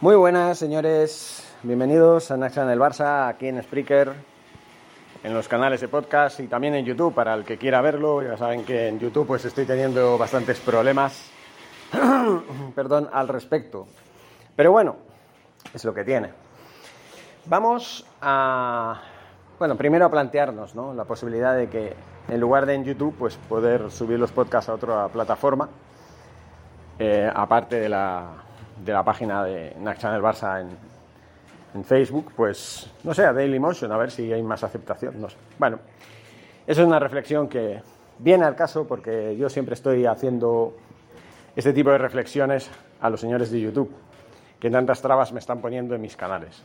Muy buenas, señores. Bienvenidos a Naxa en el Barça, aquí en Spreaker, en los canales de podcast y también en YouTube, para el que quiera verlo. Ya saben que en YouTube pues estoy teniendo bastantes problemas, perdón, al respecto. Pero bueno, es lo que tiene. Vamos a, bueno, primero a plantearnos ¿no? la posibilidad de que en lugar de en YouTube, pues poder subir los podcasts a otra plataforma, eh, aparte de la, de la página de Nax Channel Barça en, en, Facebook, pues no sé, a Dailymotion, a ver si hay más aceptación. No sé. Bueno, eso es una reflexión que viene al caso porque yo siempre estoy haciendo este tipo de reflexiones a los señores de YouTube, que tantas trabas me están poniendo en mis canales.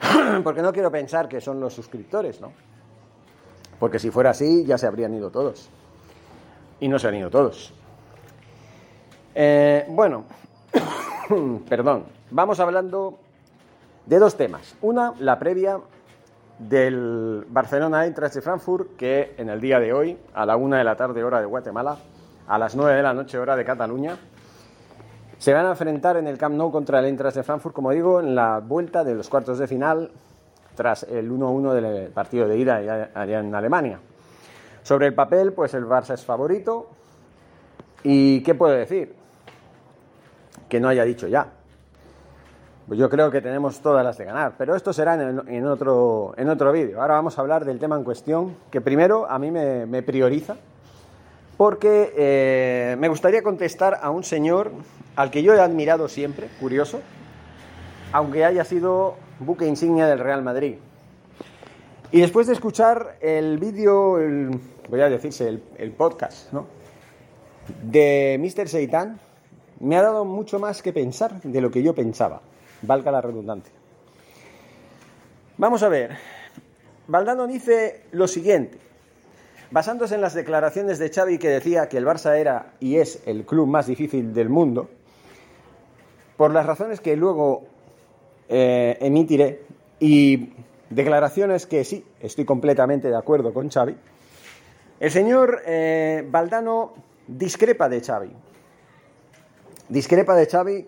porque no quiero pensar que son los suscriptores, ¿no? Porque si fuera así, ya se habrían ido todos. Y no se han ido todos. Eh, bueno, perdón, vamos hablando de dos temas. Una, la previa del Barcelona Eintracht de Frankfurt, que en el día de hoy, a la una de la tarde hora de Guatemala, a las nueve de la noche hora de Cataluña, se van a enfrentar en el Camp Nou contra el Eintracht de Frankfurt, como digo, en la vuelta de los cuartos de final, tras el 1-1 del partido de ida allá en Alemania. Sobre el papel, pues el Barça es favorito. ¿Y qué puedo decir? Que no haya dicho ya. Pues yo creo que tenemos todas las de ganar, pero esto será en, otro, en otro vídeo. Ahora vamos a hablar del tema en cuestión, que primero a mí me, prioriza, porque eh, me gustaría contestar a un señor al que yo he admirado siempre, curioso, aunque haya sido buque insignia del Real Madrid. Y después de escuchar el vídeo, voy a decirse, el, el podcast, ¿no? De Mr. Seitan, me ha dado mucho más que pensar de lo que yo pensaba, valga la redundancia. Vamos a ver, Valdano dice lo siguiente, basándose en las declaraciones de Xavi que decía que el Barça era y es el club más difícil del mundo, por las razones que luego eh, emitiré y declaraciones que sí, estoy completamente de acuerdo con Xavi, el señor eh, Valdano discrepa de Xavi discrepa de Xavi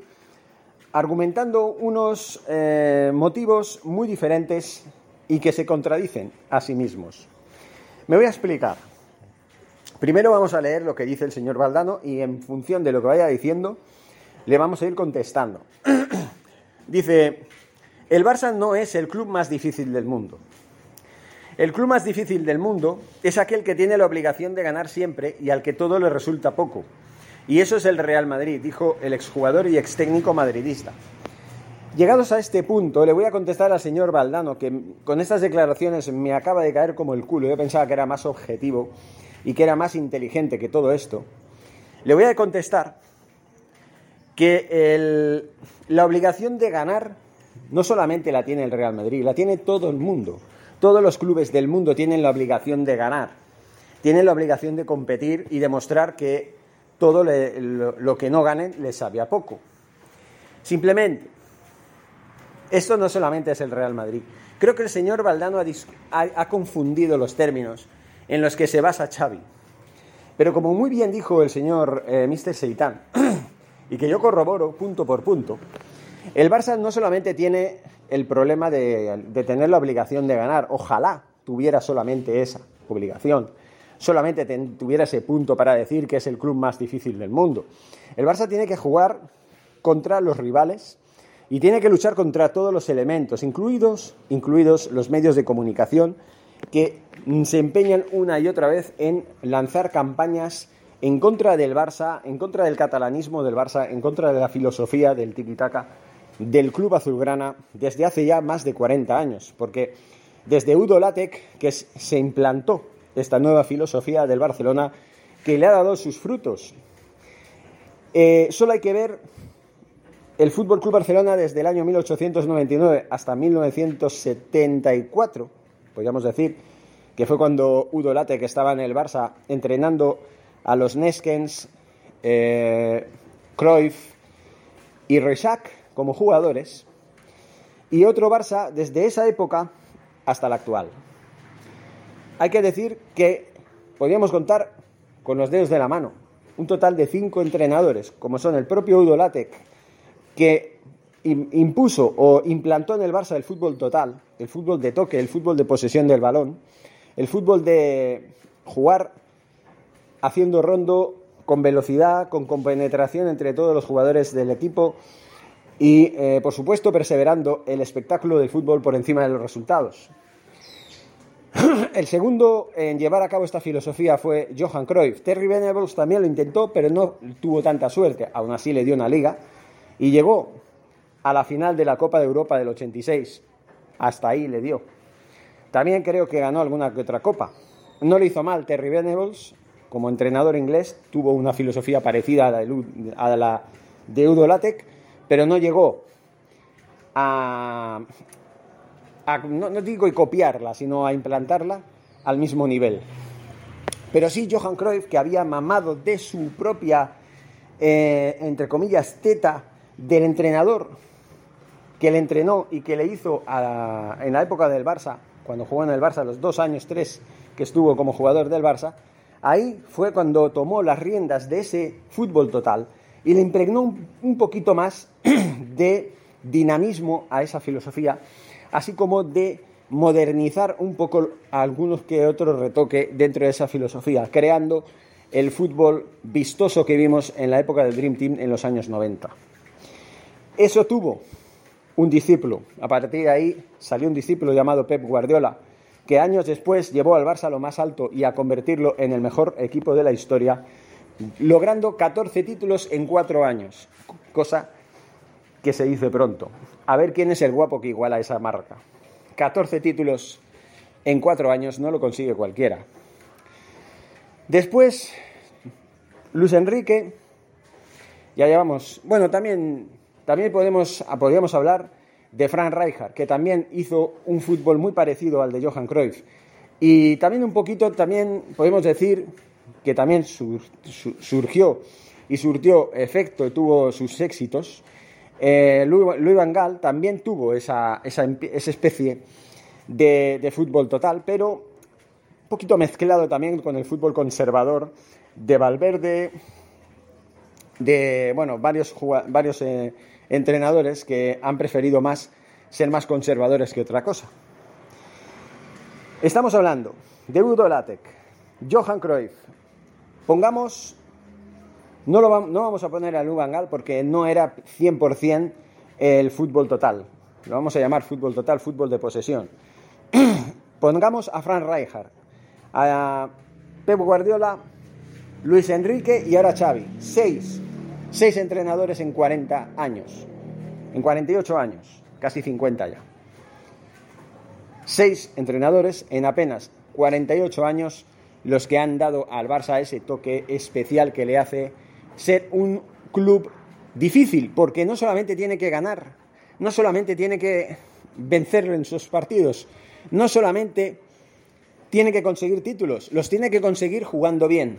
argumentando unos eh, motivos muy diferentes y que se contradicen a sí mismos. Me voy a explicar. Primero vamos a leer lo que dice el señor Valdano y en función de lo que vaya diciendo le vamos a ir contestando. dice, el Barça no es el club más difícil del mundo. El club más difícil del mundo es aquel que tiene la obligación de ganar siempre y al que todo le resulta poco y eso es el Real Madrid, dijo el exjugador y ex técnico madridista. Llegados a este punto, le voy a contestar al señor Valdano, que con estas declaraciones me acaba de caer como el culo. Yo pensaba que era más objetivo y que era más inteligente que todo esto. Le voy a contestar que la obligación de ganar no solamente la tiene el Real Madrid, la tiene todo el mundo. Todos los clubes del mundo tienen la obligación de ganar. Tienen la obligación de competir y demostrar que todo lo, que no ganen les sabía poco. Simplemente, esto no solamente es el Real Madrid. Creo que el señor Valdano ha, confundido los términos en los que se basa Xavi. Pero como muy bien dijo el señor eh, Mr. Seitán, y que yo corroboro punto por punto, el Barça no solamente tiene el problema de, de tener la obligación de ganar, ojalá tuviera solamente esa obligación, solamente tuviera ese punto para decir que es el club más difícil del mundo. El Barça tiene que jugar contra los rivales y tiene que luchar contra todos los elementos, incluidos, incluidos los medios de comunicación que se empeñan una y otra vez en lanzar campañas en contra del Barça, en contra del catalanismo del Barça, en contra de la filosofía del tiki-taka del club azulgrana desde hace ya más de 40 años, porque desde Udo Lattek que se implantó esta nueva filosofía del Barcelona que le ha dado sus frutos. Eh, solo hay que ver el Fútbol Club Barcelona desde el año 1899 hasta 1974, podríamos decir, que fue cuando Udo Lattek estaba en el Barça entrenando a los Neskens, eh, Cruyff y Rechac como jugadores, y otro Barça desde esa época hasta la actual. Hay que decir que podríamos contar con los dedos de la mano un total de cinco entrenadores, como son el propio Udo Lattek, que impuso o implantó en el Barça el fútbol total, el fútbol de toque, el fútbol de posesión del balón, el fútbol de jugar haciendo rondo con velocidad, con compenetración entre todos los jugadores del equipo y, eh, por supuesto, perseverando el espectáculo del fútbol por encima de los resultados. El segundo en llevar a cabo esta filosofía fue Johan Cruyff. Terry Venables también lo intentó, pero no tuvo tanta suerte. Aún así le dio una liga y llegó a la final de la Copa de Europa del 86. Hasta ahí le dio. También creo que ganó alguna otra copa. No le hizo mal Terry Venables, como entrenador inglés, tuvo una filosofía parecida a la de Udo pero no llegó a, no, digo y copiarla, sino a implantarla al mismo nivel. Pero sí Johan Cruyff, que había mamado de su propia, eh, entre comillas, teta del entrenador que le entrenó y que le hizo en la época del Barça, cuando jugó en el Barça, los dos años, tres que estuvo como jugador del Barça, ahí fue cuando tomó las riendas de ese fútbol total y le impregnó un, poquito más de dinamismo a esa filosofía, así como de modernizar un poco algunos que otros retoque dentro de esa filosofía, creando el fútbol vistoso que vimos en la época del Dream Team en los años 90. Eso tuvo un discípulo. A partir de ahí salió un discípulo llamado Pep Guardiola, que años después llevó al Barça a lo más alto y a convertirlo en el mejor equipo de la historia, logrando 14 títulos en cuatro años, cosa que se dice pronto. A ver quién es el guapo que iguala esa marca. 14 títulos en cuatro años no lo consigue cualquiera. Después, Luis Enrique, ya llevamos, bueno, también también podemos, podríamos hablar de Frank Rijkaard, que también hizo un fútbol muy parecido al de Johan Cruyff. Y también un poquito, también podemos decir que también surgió y surtió efecto tuvo sus éxitos. Eh, Louis, Van Gaal también tuvo esa, especie de, de, fútbol total, pero un poquito mezclado también con el fútbol conservador de Valverde, de bueno, varios, varios eh, entrenadores que han preferido más ser más conservadores que otra cosa. Estamos hablando de Udo Lattek, Johan Cruyff. Pongamos, no, lo no vamos a poner a Lubangal porque no era 100% el fútbol total. Lo vamos a llamar fútbol total, fútbol de posesión. Pongamos a Frank Rijkaard, a Pep Guardiola, Luis Enrique y ahora Xavi. Seis Seis entrenadores en 40 años, en 48 años, casi 50 ya. Seis entrenadores en apenas 48 años los que han dado al Barça ese toque especial que le hace ser un club difícil, porque no solamente tiene que ganar, no solamente tiene que vencerlo en sus partidos, no solamente tiene que conseguir títulos, los tiene que conseguir jugando bien.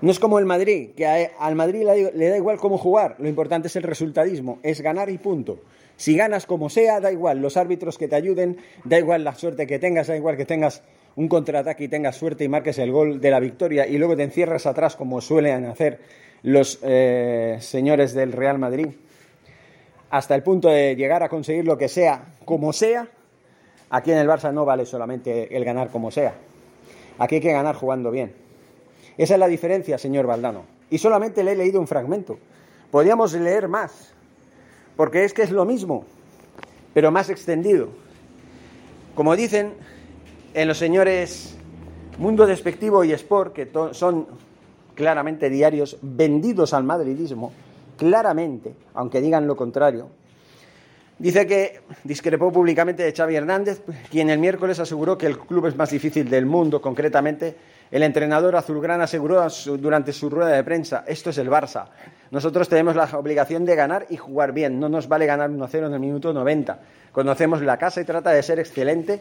No es como el Madrid, que al Madrid le da igual cómo jugar, lo importante es el resultadismo, es ganar y punto. Si ganas como sea, da igual, los árbitros que te ayuden, da igual la suerte que tengas, da igual que tengas un contraataque y tengas suerte y marques el gol de la victoria y luego te encierras atrás como suelen hacer los eh, señores del Real Madrid, hasta el punto de llegar a conseguir lo que sea, como sea, aquí en el Barça no vale solamente el ganar como sea. Aquí hay que ganar jugando bien. Esa es la diferencia, señor Valdano. Y solamente le he leído un fragmento. Podríamos leer más, porque es que es lo mismo, pero más extendido. Como dicen en los señores Mundo Despectivo y Sport, que son claramente diarios vendidos al madridismo, claramente, aunque digan lo contrario, dice que discrepó públicamente de Xavi Hernández, quien el miércoles aseguró que el club es más difícil del mundo, concretamente el entrenador azulgrana aseguró durante su rueda de prensa, esto es el Barça. Nosotros tenemos la obligación de ganar y jugar bien. No nos vale ganar 1-0 en el minuto 90. Conocemos la casa y trata de ser excelente.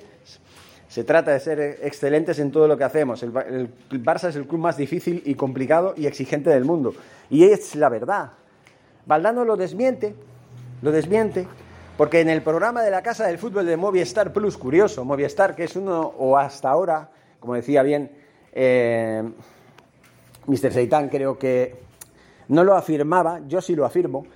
Se trata de ser excelentes en todo lo que hacemos. El, Barça es el club más difícil y complicado y exigente del mundo. Y es la verdad. Valdano lo desmiente, lo desmiente, porque en el programa de la Casa del Fútbol de Movistar Plus, curioso, Movistar, que es uno, o hasta ahora, como decía bien eh, Mr. Seitan creo que no lo afirmaba, yo sí lo afirmo.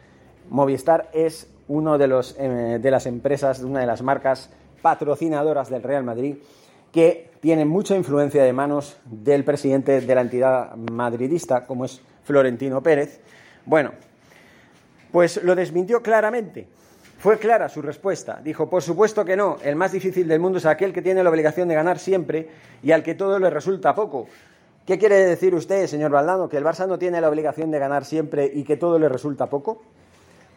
Movistar es una de, los, eh, de las empresas, una de las marcas patrocinadoras del Real Madrid que tiene mucha influencia de manos del presidente de la entidad madridista, como es Florentino Pérez. Bueno, pues lo desmintió claramente. Fue clara su respuesta. Dijo, por supuesto que no, el más difícil del mundo es aquel que tiene la obligación de ganar siempre y al que todo le resulta poco. ¿Qué quiere decir usted, señor Valdano? ¿Que el Barça no tiene la obligación de ganar siempre y que todo le resulta poco?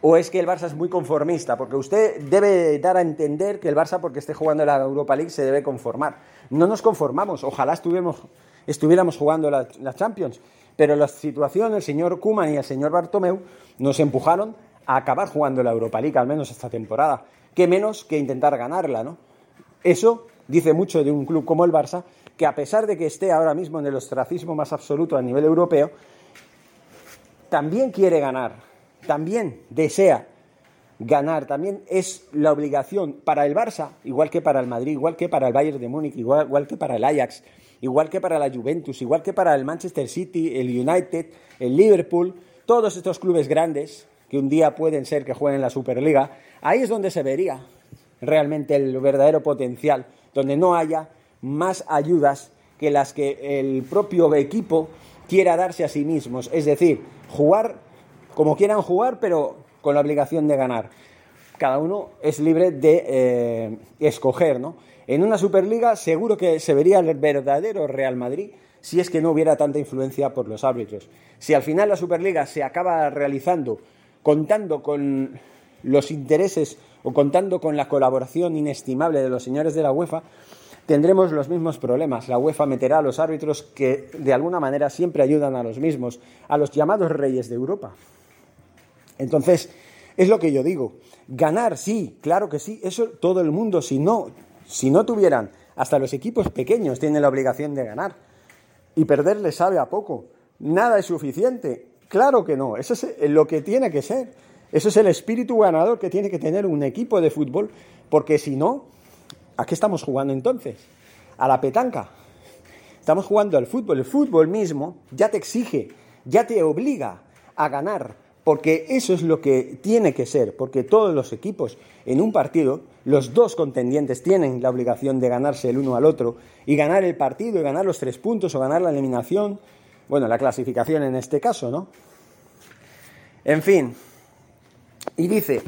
¿O es que el Barça es muy conformista? Porque usted debe dar a entender que el Barça, porque esté jugando la Europa League, se debe conformar. No nos conformamos. Ojalá estuviéramos jugando la, la Champions. Pero la situación, el señor Kuman y el señor Bartomeu nos empujaron a acabar jugando la Europa League, al menos esta temporada. Qué menos que intentar ganarla, ¿no? Eso dice mucho de un club como el Barça, que a pesar de que esté ahora mismo en el ostracismo más absoluto a nivel europeo, también quiere ganar, también desea ganar, también es la obligación para el Barça, igual que para el Madrid, igual que para el Bayern de Múnich, igual, igual que para el Ajax, igual que para la Juventus, igual que para el Manchester City, el United, el Liverpool, todos estos clubes grandes que un día pueden ser que jueguen la Superliga, ahí es donde se vería realmente el verdadero potencial, donde no haya más ayudas que las que el propio equipo quiera darse a sí mismos. Es decir, jugar como quieran jugar, pero con la obligación de ganar. Cada uno es libre de eh, escoger, ¿no? En una Superliga seguro que se vería el verdadero Real Madrid si es que no hubiera tanta influencia por los árbitros. Si al final la Superliga se acaba realizando contando con los intereses o contando con la colaboración inestimable de los señores de la UEFA, tendremos los mismos problemas. La UEFA meterá a los árbitros que de alguna manera siempre ayudan a los mismos, a los llamados reyes de Europa. Entonces, es lo que yo digo. Ganar, sí, claro que sí, eso todo el mundo, si no, si no tuvieran, hasta los equipos pequeños tienen la obligación de ganar. Y perder les sabe a poco. Nada es suficiente. Claro que no, eso es lo que tiene que ser. Eso es el espíritu ganador que tiene que tener un equipo de fútbol, porque si no, ¿a qué estamos jugando entonces? A la petanca. Estamos jugando al fútbol. El fútbol mismo ya te exige, ya te obliga a ganar, porque eso es lo que tiene que ser, porque todos los equipos en un partido, los dos contendientes tienen la obligación de ganarse el uno al otro y ganar el partido y ganar los tres puntos o ganar la eliminación bueno, la clasificación en este caso, ¿no? En fin, y dice,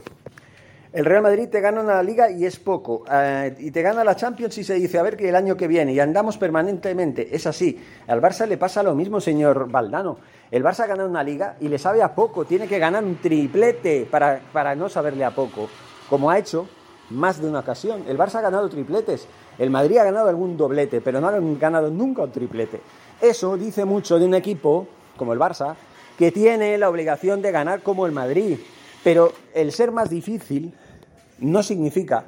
el Real Madrid te gana una liga y es poco, eh, y te gana la Champions y se dice, a ver que el año que viene, y andamos permanentemente, es así. Al Barça le pasa lo mismo, señor Valdano. El Barça gana una liga y le sabe a poco, tiene que ganar un triplete para, para no saberle a poco, como ha hecho más de una ocasión. El Barça ha ganado tripletes, el Madrid ha ganado algún doblete, pero no ha ganado nunca un triplete. Eso dice mucho de un equipo como el Barça, que tiene la obligación de ganar como el Madrid. Pero el ser más difícil no significa,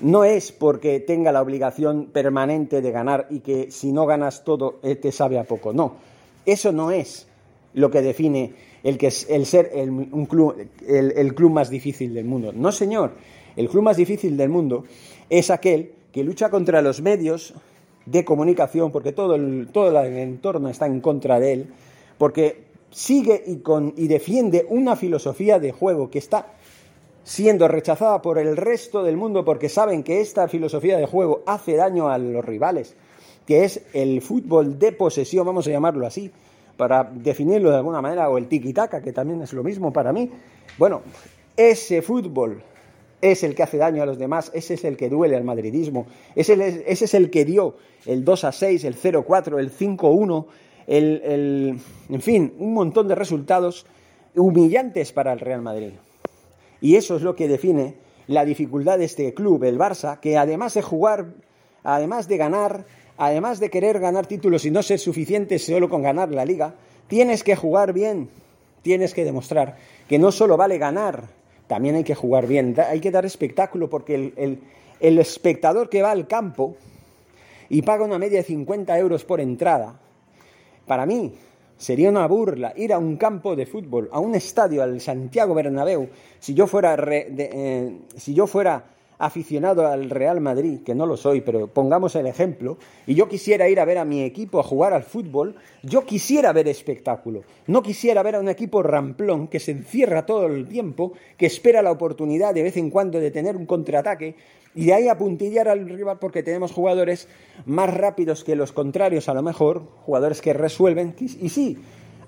no es porque tenga la obligación permanente de ganar y que si no ganas todo te sabe a poco. No, eso no es lo que define el, que es el ser el, un club, el club más difícil del mundo. No, señor, el club más difícil del mundo es aquel que lucha contra los medios de comunicación, porque todo el, todo el entorno está en contra de él, porque sigue y, con, y defiende una filosofía de juego que está siendo rechazada por el resto del mundo porque saben que esta filosofía de juego hace daño a los rivales, que es el fútbol de posesión, vamos a llamarlo así, para definirlo de alguna manera, o el tiki-taka, que también es lo mismo para mí. Bueno, ese fútbol es el que hace daño a los demás, ese es el que duele al madridismo, ese, es el que dio el 2 a 6, el 0 4, el 5 1, el, el, en fin, un montón de resultados humillantes para el Real Madrid. Y eso es lo que define la dificultad de este club, el Barça, que además de jugar, además de ganar, además de querer ganar títulos y no ser suficiente solo con ganar la liga, tienes que jugar bien, tienes que demostrar que no solo vale ganar, también hay que jugar bien, hay que dar espectáculo porque el, el espectador que va al campo y paga una media de 50 euros por entrada, para mí Sería una burla ir a un campo de fútbol, a un estadio, al Santiago Bernabéu, si yo fuera, eh, si yo fuera aficionado al Real Madrid, que no lo soy, pero pongamos el ejemplo, y yo quisiera ir a ver a mi equipo a jugar al fútbol, yo quisiera ver espectáculo. No quisiera ver a un equipo ramplón que se encierra todo el tiempo, que espera la oportunidad de vez en cuando de tener un contraataque y de ahí apuntillar al rival porque tenemos jugadores más rápidos que los contrarios a lo mejor, jugadores que resuelven. Y sí,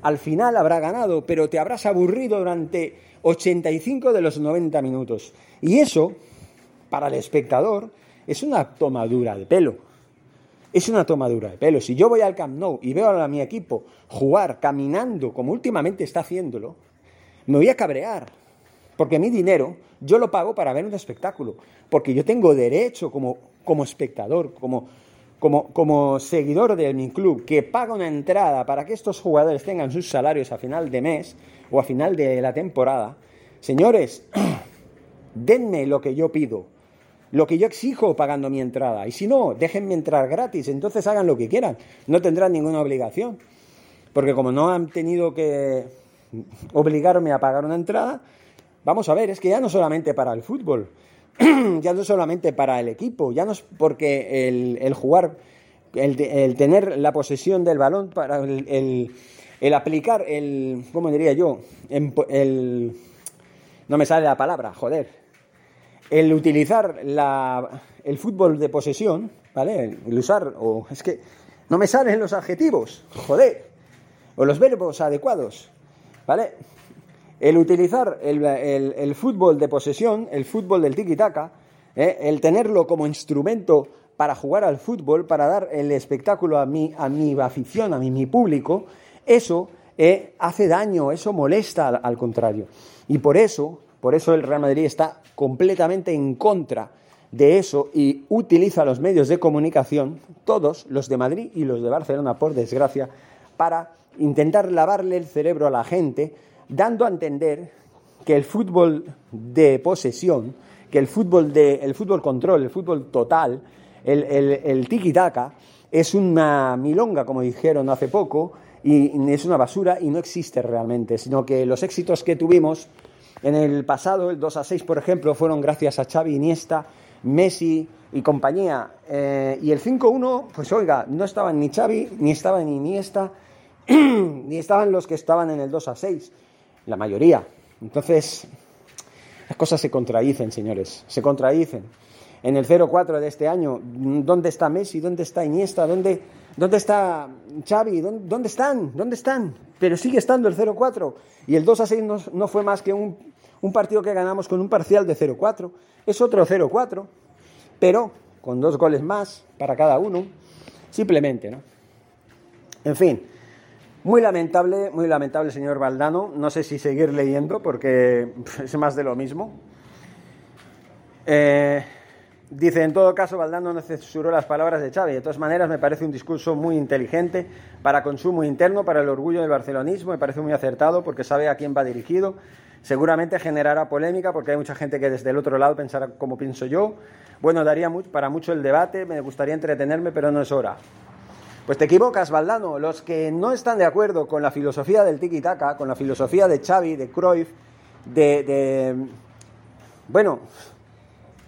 al final habrá ganado, pero te habrás aburrido durante 85 de los 90 minutos. Y eso, para el espectador, es una tomadura de pelo. Es una tomadura de pelo. Si yo voy al Camp Nou y veo a mi equipo jugar caminando como últimamente está haciéndolo, me voy a cabrear. Porque mi dinero yo lo pago para ver un espectáculo, porque yo tengo derecho como, como espectador, como, como, como seguidor de mi club, que paga una entrada para que estos jugadores tengan sus salarios a final de mes o a final de la temporada. Señores, denme lo que yo pido, lo que yo exijo pagando mi entrada. Y si no, déjenme entrar gratis, entonces hagan lo que quieran, no tendrán ninguna obligación. Porque como no han tenido que obligarme a pagar una entrada, Vamos a ver, es que ya no solamente para el fútbol, ya no solamente para el equipo, ya no es porque el, jugar, el, tener la posesión del balón, para el, aplicar el, ¿cómo diría yo? El, no me sale la palabra, joder. El utilizar la, el fútbol de posesión, ¿vale? El usar, o es que no me salen los adjetivos, joder, o los verbos adecuados, ¿vale? el utilizar el, fútbol de posesión, el fútbol del tiki-taka, eh, el tenerlo como instrumento para jugar al fútbol, para dar el espectáculo a mi, a mi afición, a mi, mi público, eso eh, hace daño, eso molesta al, contrario. Y por eso, por eso el Real Madrid está completamente en contra de eso y utiliza los medios de comunicación, todos, los de Madrid y los de Barcelona, por desgracia, para intentar lavarle el cerebro a la gente dando a entender que el fútbol de posesión, que el fútbol, de, el fútbol control, el fútbol total, el, el, tiki-taka, es una milonga, como dijeron hace poco, y es una basura y no existe realmente, sino que los éxitos que tuvimos en el pasado, el 2 a 6, por ejemplo, fueron gracias a Xavi Iniesta, Messi y compañía. Eh, y el 5-1, pues oiga, no estaban ni Xavi, ni estaban ni Iniesta, ni estaban los que estaban en el 2 a 6 la mayoría. Entonces, las cosas se contradicen, señores, se contradicen. En el 0-4 de este año, ¿dónde está Messi? ¿Dónde está Iniesta? ¿Dónde, dónde está Xavi? ¿Dónde, están? ¿Dónde están? Pero sigue estando el 0-4. Y el 2-6 no, fue más que un, partido que ganamos con un parcial de 0-4. Es otro 0-4, pero con dos goles más para cada uno. Simplemente, ¿no? En fin, muy lamentable, muy lamentable, señor Valdano. No sé si seguir leyendo porque es más de lo mismo. Eh, dice, en todo caso, Valdano no censuró las palabras de Chávez. De todas maneras, me parece un discurso muy inteligente para consumo interno, para el orgullo del barcelonismo. Me parece muy acertado porque sabe a quién va dirigido. Seguramente generará polémica porque hay mucha gente que desde el otro lado pensará como pienso yo. Bueno, daría para mucho el debate. Me gustaría entretenerme, pero no es hora. Pues te equivocas, Valdano. Los que no están de acuerdo con la filosofía del tiki-taka, con la filosofía de Xavi, de Cruyff, de, bueno,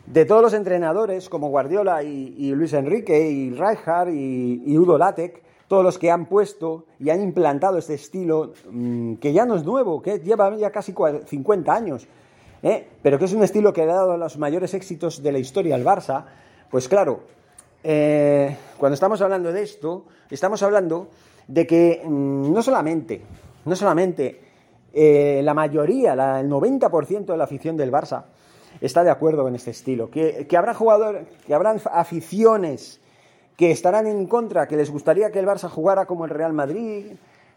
de todos los entrenadores como Guardiola y, Luis Enrique y Rijkaard y, Udo Lattek, todos los que han puesto y han implantado este estilo mm, que ya no es nuevo, que lleva ya casi 50 años, ¿eh? pero que es un estilo que ha dado los mayores éxitos de la historia al Barça, pues claro, eh, cuando estamos hablando de esto, estamos hablando de que mm, no solamente, no solamente eh, la mayoría, el 90% de la afición del Barça está de acuerdo con este estilo, que, que habrá jugadores, que habrán aficiones que estarán en contra, que les gustaría que el Barça jugara como el Real Madrid,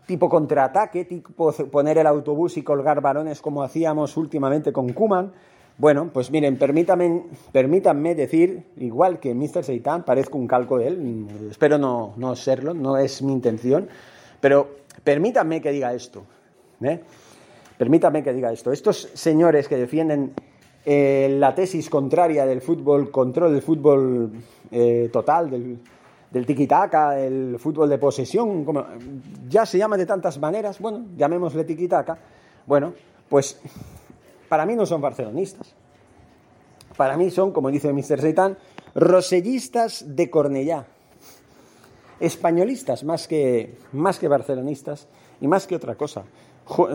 tipo contraataque, tipo poner el autobús y colgar varones como hacíamos últimamente con Kuman. Bueno, pues miren, permítanme, permítanme decir, igual que Mr. Seitan, parezco un calco de él, espero no, no serlo, no es mi intención, pero permítanme que diga esto. ¿eh? Permítanme que diga esto. Estos señores que defienden eh, la tesis contraria del fútbol, control del fútbol eh, total, del, del tiki-taka, el fútbol de posesión, como ya se llama de tantas maneras, bueno, llamémosle tiki-taka, bueno, pues para mí no son barcelonistas. Para mí son, como dice Mr. Seitan, rosellistas de Cornellá. Españolistas más que, más que barcelonistas y más que otra cosa.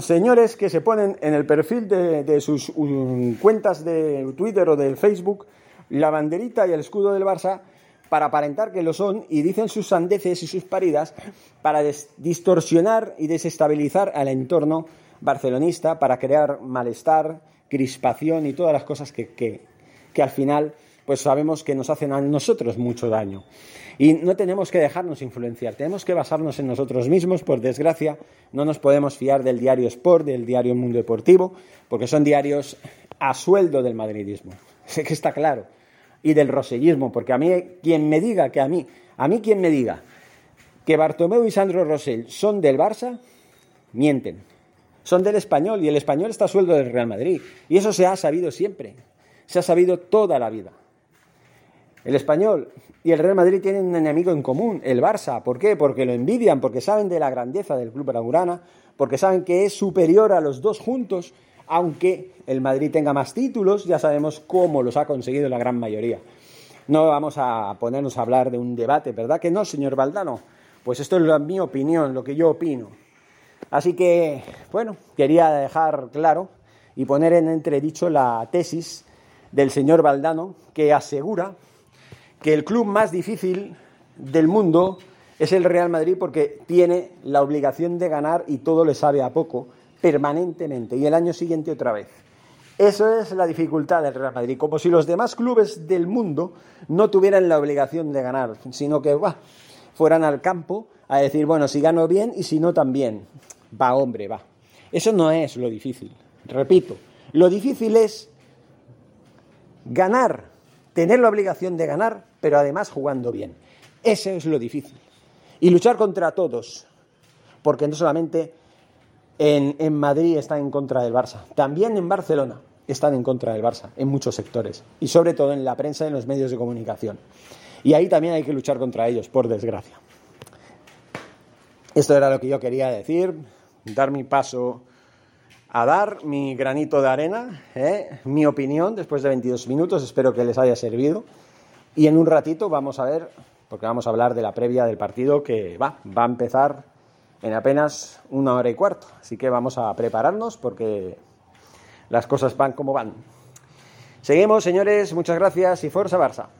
Señores que se ponen en el perfil de, sus um, cuentas de Twitter o del Facebook la banderita y el escudo del Barça para aparentar que lo son y dicen sus sandeces y sus paridas para distorsionar y desestabilizar al entorno barcelonista, para crear malestar, crispación y todas las cosas que, que, al final pues sabemos que nos hacen a nosotros mucho daño. Y no tenemos que dejarnos influenciar, tenemos que basarnos en nosotros mismos. Por desgracia, no nos podemos fiar del diario Sport, del diario Mundo Deportivo, porque son diarios a sueldo del madridismo. Sé que está claro y del rosellismo, porque a mí quien me diga que a mí, a mí quien me diga que Bartomeu y Sandro Rosell son del Barça, mienten. Son del español y el español está a sueldo del Real Madrid. Y eso se ha sabido siempre. Se ha sabido toda la vida. El español y el Real Madrid tienen un enemigo en común, el Barça. ¿Por qué? Porque lo envidian, porque saben de la grandeza del club Blaugrana, porque saben que es superior a los dos juntos aunque el Madrid tenga más títulos, ya sabemos cómo los ha conseguido la gran mayoría. No vamos a ponernos a hablar de un debate, ¿verdad que no, señor Valdano? Pues esto es mi opinión, lo que yo opino. Así que, bueno, quería dejar claro y poner en entredicho la tesis del señor Valdano, que asegura que el club más difícil del mundo es el Real Madrid porque tiene la obligación de ganar y todo le sabe a poco permanentemente y el año siguiente otra vez. Eso es la dificultad del Real Madrid, como si los demás clubes del mundo no tuvieran la obligación de ganar, sino que fueran al campo a decir, bueno, si gano bien y si no también. Va, hombre, va. Eso no es lo difícil. Repito, lo difícil es ganar, tener la obligación de ganar, pero además jugando bien. Eso es lo difícil. Y luchar contra todos, porque no solamente en, Madrid están en contra del Barça. También en Barcelona están en contra del Barça, en muchos sectores. Y sobre todo en la prensa y en los medios de comunicación. Y ahí también hay que luchar contra ellos, por desgracia. Esto era lo que yo quería decir, dar mi paso a dar mi granito de arena, ¿eh? mi opinión después de 22 minutos, espero que les haya servido. Y en un ratito vamos a ver, porque vamos a hablar de la previa del partido que va, va a empezar en apenas una hora y cuarto. Así que vamos a prepararnos porque las cosas van como van. Seguimos, señores, muchas gracias y Forza Barça.